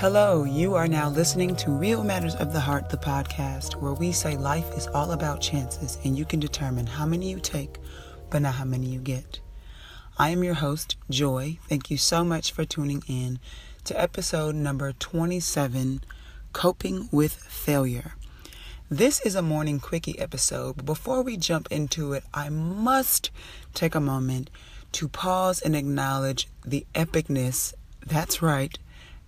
Hello, you are now listening to Real Matters of the Heart, the podcast, where we say life is all about chances and you can determine how many you take, but not how many you get. I am your host, Joy. Thank you so much for tuning in to episode number 27 Coping with Failure. This is a morning quickie episode, but before we jump into it, I must take a moment to pause and acknowledge the epicness, that's right,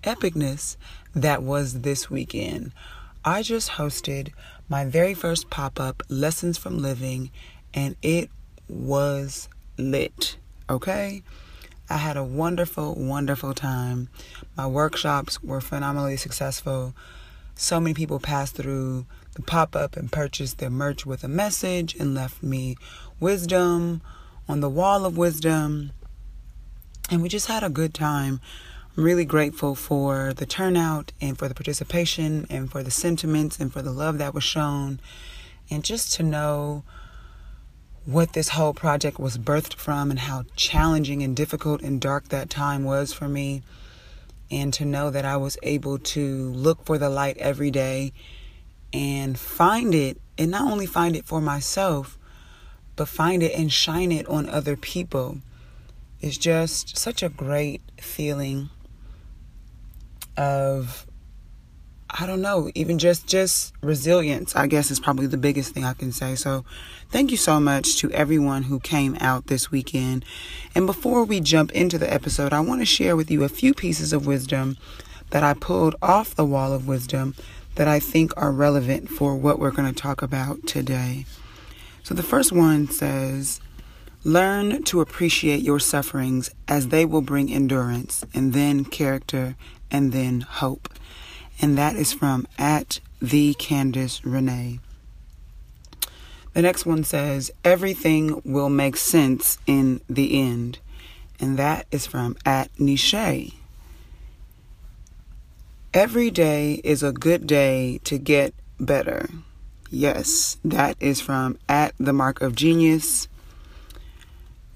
epicness that was this weekend. I just hosted my very first pop up, Lessons from Living, and it was lit. Okay? I had a wonderful, wonderful time. My workshops were phenomenally successful. So many people passed through the pop up and purchased their merch with a message and left me wisdom on the wall of wisdom. And we just had a good time. I'm really grateful for the turnout and for the participation and for the sentiments and for the love that was shown. And just to know what this whole project was birthed from and how challenging and difficult and dark that time was for me. And to know that I was able to look for the light every day and find it, and not only find it for myself, but find it and shine it on other people is just such a great feeling of I don't know, even just just resilience, I guess is probably the biggest thing I can say. So, thank you so much to everyone who came out this weekend. And before we jump into the episode, I want to share with you a few pieces of wisdom that I pulled off the wall of wisdom that I think are relevant for what we're going to talk about today. So, the first one says, Learn to appreciate your sufferings as they will bring endurance and then character and then hope. And that is from at the Candace Renee. The next one says, Everything will make sense in the end. And that is from at Nishay. Every day is a good day to get better. Yes, that is from at the mark of genius.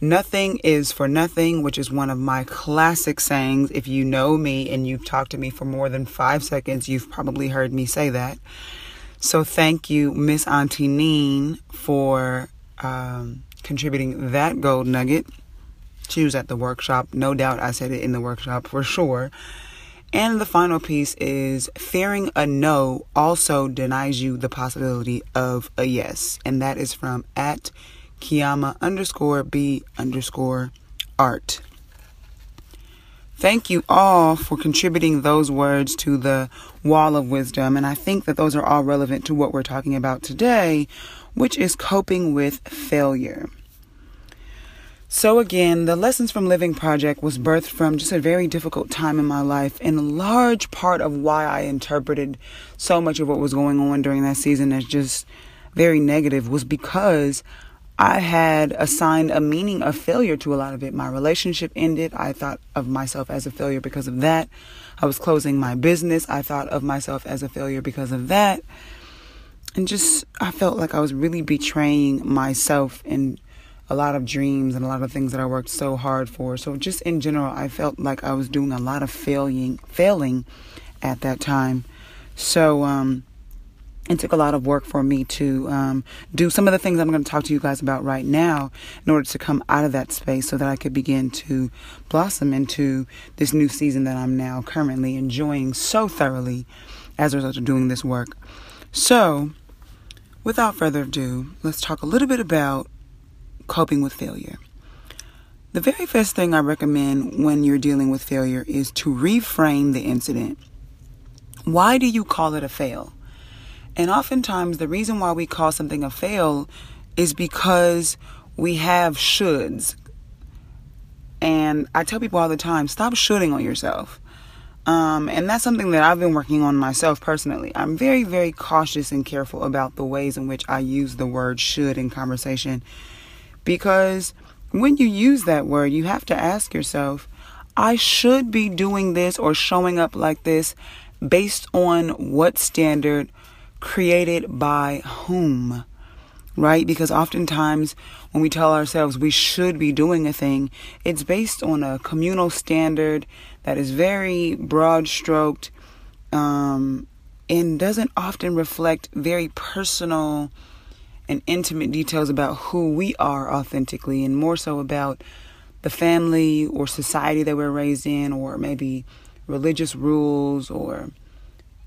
Nothing is for nothing, which is one of my classic sayings. If you know me and you've talked to me for more than five seconds, you've probably heard me say that. So thank you, Miss Auntie Neen, for um, contributing that gold nugget. She was at the workshop. No doubt I said it in the workshop for sure. And the final piece is fearing a no also denies you the possibility of a yes. And that is from at Kiyama underscore B underscore art. Thank you all for contributing those words to the wall of wisdom. And I think that those are all relevant to what we're talking about today, which is coping with failure. So, again, the Lessons from Living project was birthed from just a very difficult time in my life. And a large part of why I interpreted so much of what was going on during that season as just very negative was because I had assigned a meaning of failure to a lot of it. My relationship ended. I thought of myself as a failure because of that. I was closing my business. I thought of myself as a failure because of that. And just, I felt like I was really betraying myself in a lot of dreams and a lot of things that I worked so hard for. So just in general, I felt like I was doing a lot of failing, failing at that time. So, um, it took a lot of work for me to um, do some of the things I'm going to talk to you guys about right now in order to come out of that space so that I could begin to blossom into this new season that I'm now currently enjoying so thoroughly as a result of doing this work. So, without further ado, let's talk a little bit about coping with failure. The very first thing I recommend when you're dealing with failure is to reframe the incident. Why do you call it a fail? And oftentimes, the reason why we call something a fail is because we have shoulds. And I tell people all the time stop shoulding on yourself. Um, and that's something that I've been working on myself personally. I'm very, very cautious and careful about the ways in which I use the word should in conversation because when you use that word, you have to ask yourself, I should be doing this or showing up like this based on what standard created by whom? Right? Because oftentimes when we tell ourselves we should be doing a thing, it's based on a communal standard that is very broad stroked um, and doesn't often reflect very personal and intimate details about who we are authentically, and more so about the family or society that we're raised in, or maybe religious rules or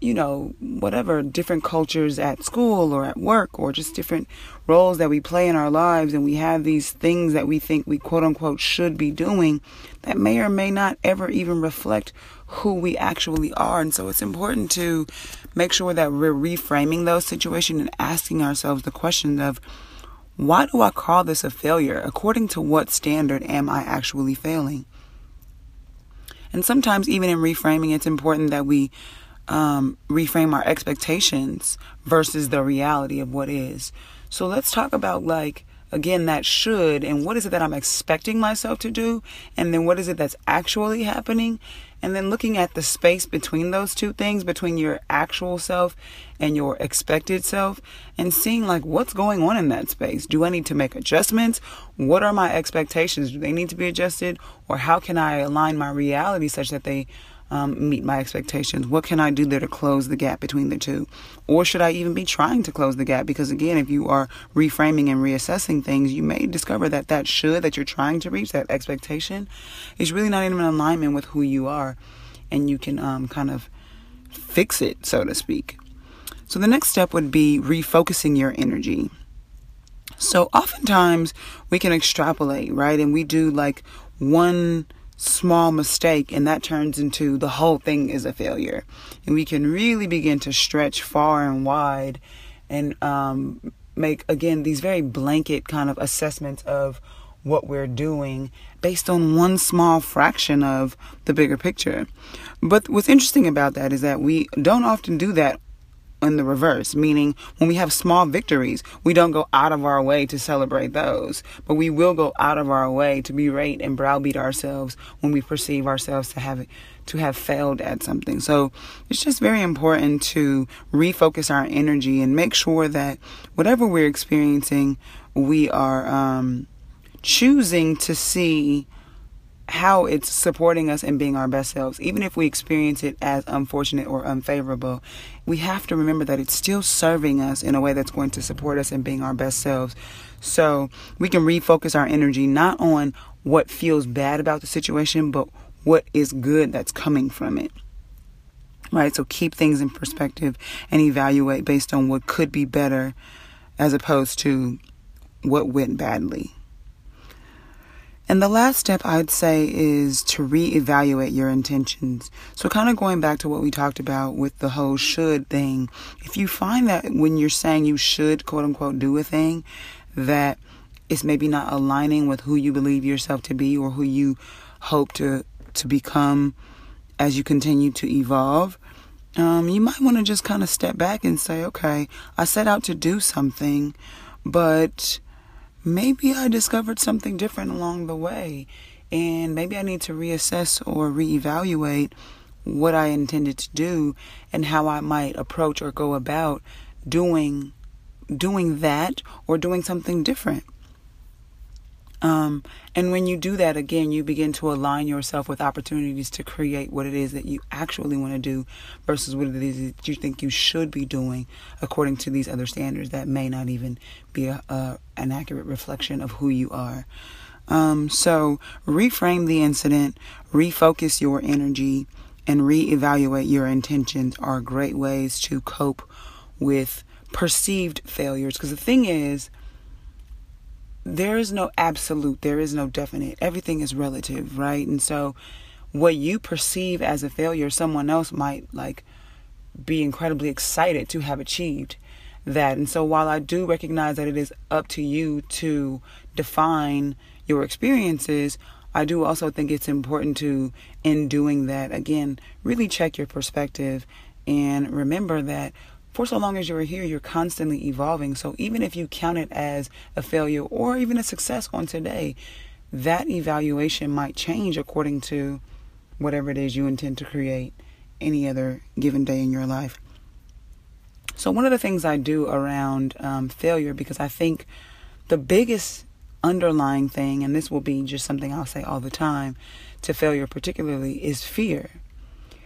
you know, whatever different cultures at school or at work or just different roles that we play in our lives and we have these things that we think we quote unquote should be doing that may or may not ever even reflect who we actually are. And so it's important to make sure that we're reframing those situations and asking ourselves the question of why do I call this a failure? According to what standard am I actually failing? And sometimes, even in reframing, it's important that we um, reframe our expectations versus the reality of what is. So let's talk about, like, again, that should and what is it that I'm expecting myself to do, and then what is it that's actually happening, and then looking at the space between those two things, between your actual self and your expected self, and seeing like what's going on in that space. Do I need to make adjustments? What are my expectations? Do they need to be adjusted? Or how can I align my reality such that they um, meet my expectations? What can I do there to close the gap between the two? Or should I even be trying to close the gap? Because again, if you are reframing and reassessing things, you may discover that that should that you're trying to reach, that expectation, is really not even in alignment with who you are. And you can um, kind of fix it, so to speak. So the next step would be refocusing your energy. So oftentimes we can extrapolate, right? And we do like one small mistake and that turns into the whole thing is a failure. And we can really begin to stretch far and wide and um, make, again, these very blanket kind of assessments of what we're doing based on one small fraction of the bigger picture. But what's interesting about that is that we don't often do that in the reverse, meaning when we have small victories, we don't go out of our way to celebrate those, but we will go out of our way to berate and browbeat ourselves when we perceive ourselves to have to have failed at something. So it's just very important to refocus our energy and make sure that whatever we're experiencing, we are um, choosing to see how it's supporting us and being our best selves. Even if we experience it as unfortunate or unfavorable, we have to remember that it's still serving us in a way that's going to support us in being our best selves. So we can refocus our energy not on what feels bad about the situation, but what is good that's coming from it. Right? So keep things in perspective and evaluate based on what could be better as opposed to what went badly. And the last step I'd say is to reevaluate your intentions. So, kind of going back to what we talked about with the whole should thing, if you find that when you're saying you should, quote unquote, do a thing, that it's maybe not aligning with who you believe yourself to be or who you hope to, to become as you continue to evolve, um, you might want to just kind of step back and say, okay, I set out to do something, but maybe I discovered something different along the way. And maybe I need to reassess or reevaluate what I intended to do and how I might approach or go about doing doing that or doing something different. Um, and when you do that, again, you begin to align yourself with opportunities to create what it is that you actually want to do versus what it is that you think you should be doing according to these other standards that may not even be a, a an accurate reflection of who you are. Um, so reframe the incident, refocus your energy, and reevaluate your intentions are great ways to cope with perceived failures. Because the thing is, there is no absolute, there is no definite. Everything is relative, right? And so what you perceive as a failure, someone else might like be incredibly excited to have achieved that. And so while I do recognize that it is up to you to define your experiences, I do also think it's important to, in doing that, again, really check your perspective and remember that for so long as you're here, you're constantly evolving. So even if you count it as a failure or even a success on today, that evaluation might change according to whatever it is you intend to create any other given day in your life. So, one of the things I do around um, failure, because I think the biggest underlying thing, and this will be just something I'll say all the time to failure, particularly, is fear.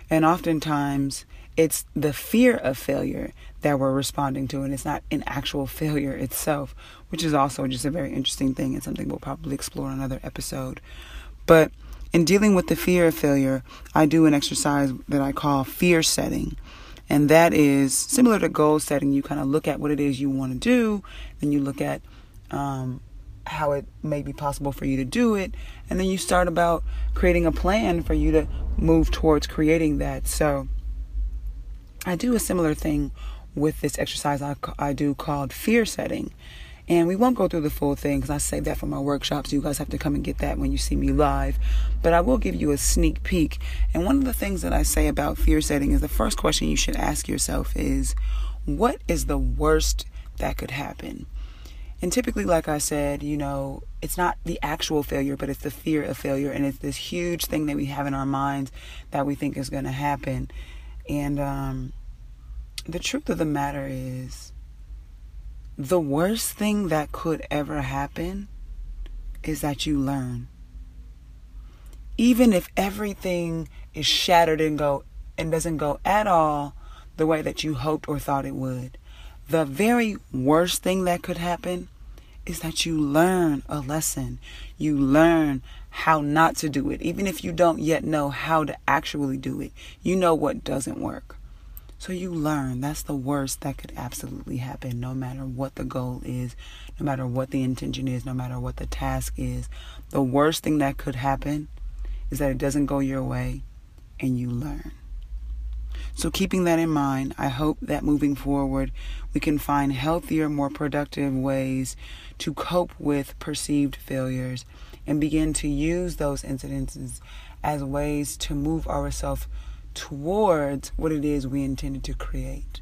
And oftentimes, it's the fear of failure that we're responding to, and it's not an actual failure itself, which is also just a very interesting thing and something we'll probably explore in another episode. But in dealing with the fear of failure, I do an exercise that I call fear setting. And that is similar to goal setting. You kind of look at what it is you want to do, then you look at um, how it may be possible for you to do it, and then you start about creating a plan for you to move towards creating that. So, I do a similar thing with this exercise I, I do called fear setting. And we won't go through the full thing because I save that for my workshops. You guys have to come and get that when you see me live. But I will give you a sneak peek. And one of the things that I say about fear setting is the first question you should ask yourself is what is the worst that could happen? And typically, like I said, you know, it's not the actual failure, but it's the fear of failure. And it's this huge thing that we have in our minds that we think is going to happen. And um, the truth of the matter is, the worst thing that could ever happen is that you learn. Even if everything is shattered and go and doesn't go at all the way that you hoped or thought it would. The very worst thing that could happen is that you learn a lesson. You learn how not to do it. Even if you don't yet know how to actually do it, you know what doesn't work. So you learn. That's the worst that could absolutely happen, no matter what the goal is, no matter what the intention is, no matter what the task is. The worst thing that could happen is that it doesn't go your way and you learn. So, keeping that in mind, I hope that moving forward, we can find healthier, more productive ways to cope with perceived failures and begin to use those incidences as ways to move ourselves towards what it is we intended to create.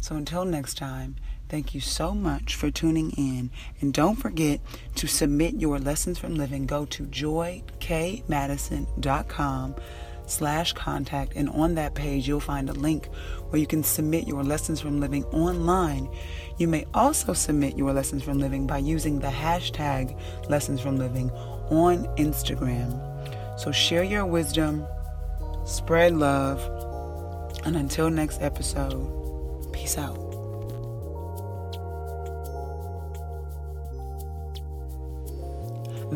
So until next time, thank you so much for tuning in. And don't forget to submit your lessons from living. Go to joykmadison.com slash contact and on that page you'll find a link where you can submit your lessons from living online you may also submit your lessons from living by using the hashtag lessons from living on instagram so share your wisdom spread love, and until next episode, peace out.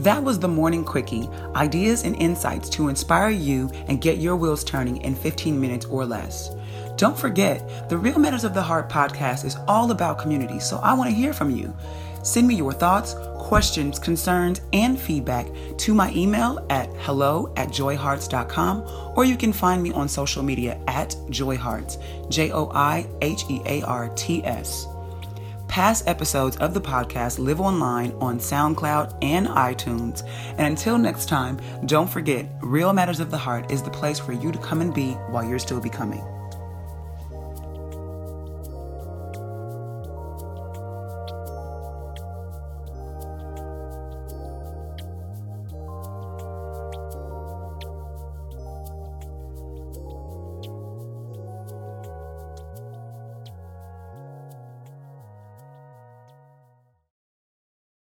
That was the Morning Quickie ideas and insights to inspire you and get your wheels turning in 15 minutes or less. Don't forget, the Real Matters of the Heart podcast is all about community, so I want to hear from you. Send me your thoughts, questions, concerns, and feedback to my email at hello at joihearts.com or you can find me on social media at joihearts, J O I H E A R T S. Past episodes of the podcast live online on SoundCloud and iTunes. And until next time, don't forget, Real Matters of the Heart is the place for you to come and be while you're still becoming.